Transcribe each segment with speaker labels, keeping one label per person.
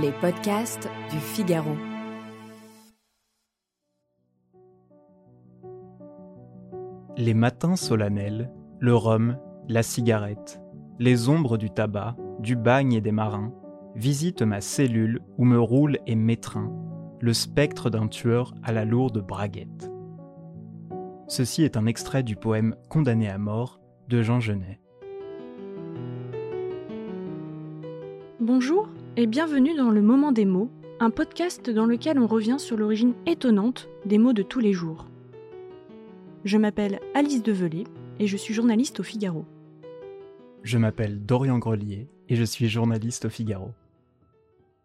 Speaker 1: les podcasts du Figaro.
Speaker 2: Les matins solennels, le rhum, la cigarette, les ombres du tabac, du bagne et des marins visitent ma cellule où me roule et m'étreint le spectre d'un tueur à la lourde braguette. Ceci est un extrait du poème Condamné à mort de Jean Genet.
Speaker 3: Bonjour et bienvenue dans Le Moment des mots, un podcast dans lequel on revient sur l'origine étonnante des mots de tous les jours. Je m'appelle Alice Develay et je suis journaliste au Figaro.
Speaker 2: Je m'appelle Dorian Grelier et je suis journaliste au Figaro.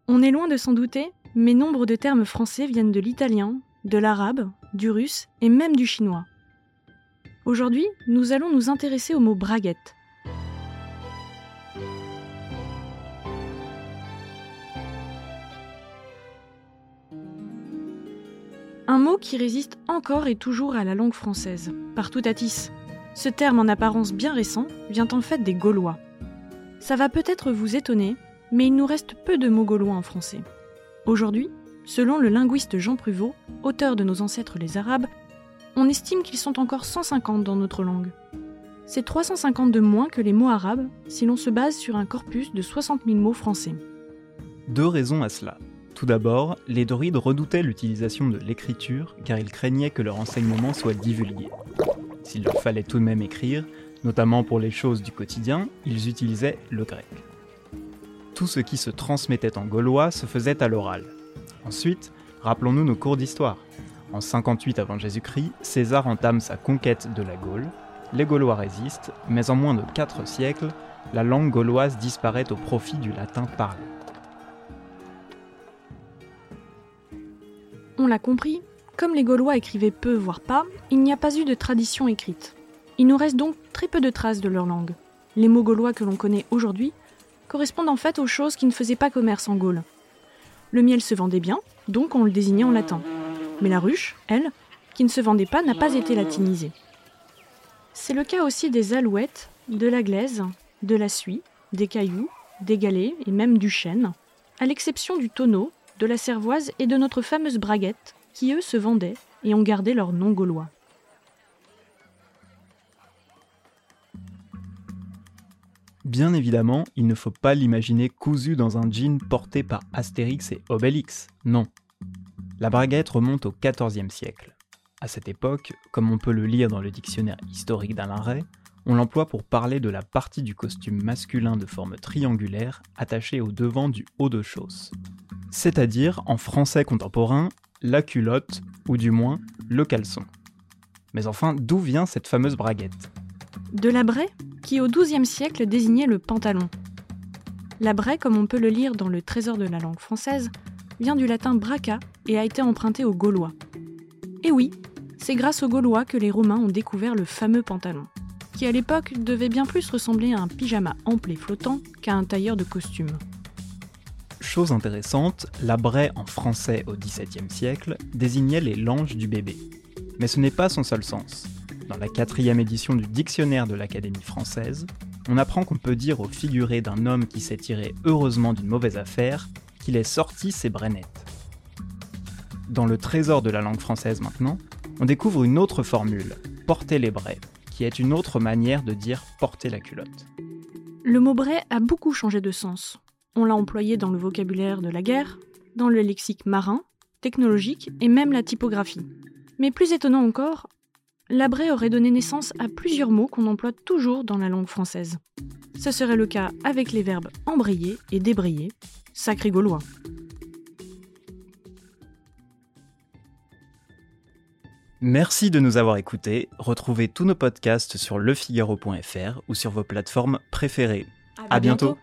Speaker 3: On est loin de s'en douter, mais nombre de termes français viennent de l'italien, de l'arabe, du russe et même du chinois. Aujourd'hui, nous allons nous intéresser au mot braguette. Un mot qui résiste encore et toujours à la langue française, partout à tisse. Ce terme en apparence bien récent vient en fait des Gaulois. Ça va peut-être vous étonner, mais il nous reste peu de mots gaulois en français. Aujourd'hui, selon le linguiste Jean Pruvot, auteur de Nos ancêtres les Arabes, on estime qu'ils sont encore 150 dans notre langue. C'est 350 de moins que les mots arabes si l'on se base sur un corpus de 60 000 mots français.
Speaker 2: Deux raisons à cela. Tout d'abord, les druides redoutaient l'utilisation de l'écriture car ils craignaient que leur enseignement soit divulgué. S'il leur fallait tout de même écrire, notamment pour les choses du quotidien, ils utilisaient le grec. Tout ce qui se transmettait en gaulois se faisait à l'oral. Ensuite, rappelons-nous nos cours d'histoire. En 58 avant Jésus-Christ, César entame sa conquête de la Gaule. Les Gaulois résistent, mais en moins de 4 siècles, la langue gauloise disparaît au profit du latin parlé.
Speaker 3: On l'a compris, comme les Gaulois écrivaient peu, voire pas, il n'y a pas eu de tradition écrite. Il nous reste donc très peu de traces de leur langue. Les mots gaulois que l'on connaît aujourd'hui correspondent en fait aux choses qui ne faisaient pas commerce en Gaule. Le miel se vendait bien, donc on le désignait en latin. Mais la ruche, elle, qui ne se vendait pas, n'a pas été latinisée. C'est le cas aussi des alouettes, de la glaise, de la suie, des cailloux, des galets et même du chêne, à l'exception du tonneau, de la cervoise et de notre fameuse braguette, qui eux se vendaient et ont gardé leur nom gaulois.
Speaker 2: Bien évidemment, il ne faut pas l'imaginer cousu dans un jean porté par Astérix et Obélix, non. La braguette remonte au XIVe siècle. À cette époque, comme on peut le lire dans le dictionnaire historique d'Alain Ray, on l'emploie pour parler de la partie du costume masculin de forme triangulaire attachée au devant du haut de chausse. C'est-à-dire, en français contemporain, la culotte, ou du moins le caleçon. Mais enfin, d'où vient cette fameuse braguette?
Speaker 3: De la braie, qui au XIIe siècle désignait le pantalon. La braie, comme on peut le lire dans le Trésor de la langue française, vient du latin braca et a été empruntée aux Gaulois. Et oui, c'est grâce aux Gaulois que les Romains ont découvert le fameux pantalon, qui à l'époque devait bien plus ressembler à un pyjama ample et flottant qu'à un tailleur de costume.
Speaker 2: Chose intéressante, la braie en français au XVIIe siècle désignait les langes du bébé. Mais ce n'est pas son seul sens. Dans la quatrième édition du dictionnaire de l'Académie française, on apprend qu'on peut dire au figuré d'un homme qui s'est tiré heureusement d'une mauvaise affaire qu'il est sorti ses brennettes. Dans le trésor de la langue française maintenant, on découvre une autre formule, porter les braies, qui est une autre manière de dire porter la culotte.
Speaker 3: Le mot braie a beaucoup changé de sens. On l'a employé dans le vocabulaire de la guerre, dans le lexique marin, technologique et même la typographie. Mais plus étonnant encore, la braie aurait donné naissance à plusieurs mots qu'on emploie toujours dans la langue française. Ce serait le cas avec les verbes embrayer et débrayer, sacré gaulois.
Speaker 2: Merci de nous avoir écoutés. Retrouvez tous nos podcasts sur lefigaro.fr ou sur vos plateformes préférées. À, bientôt.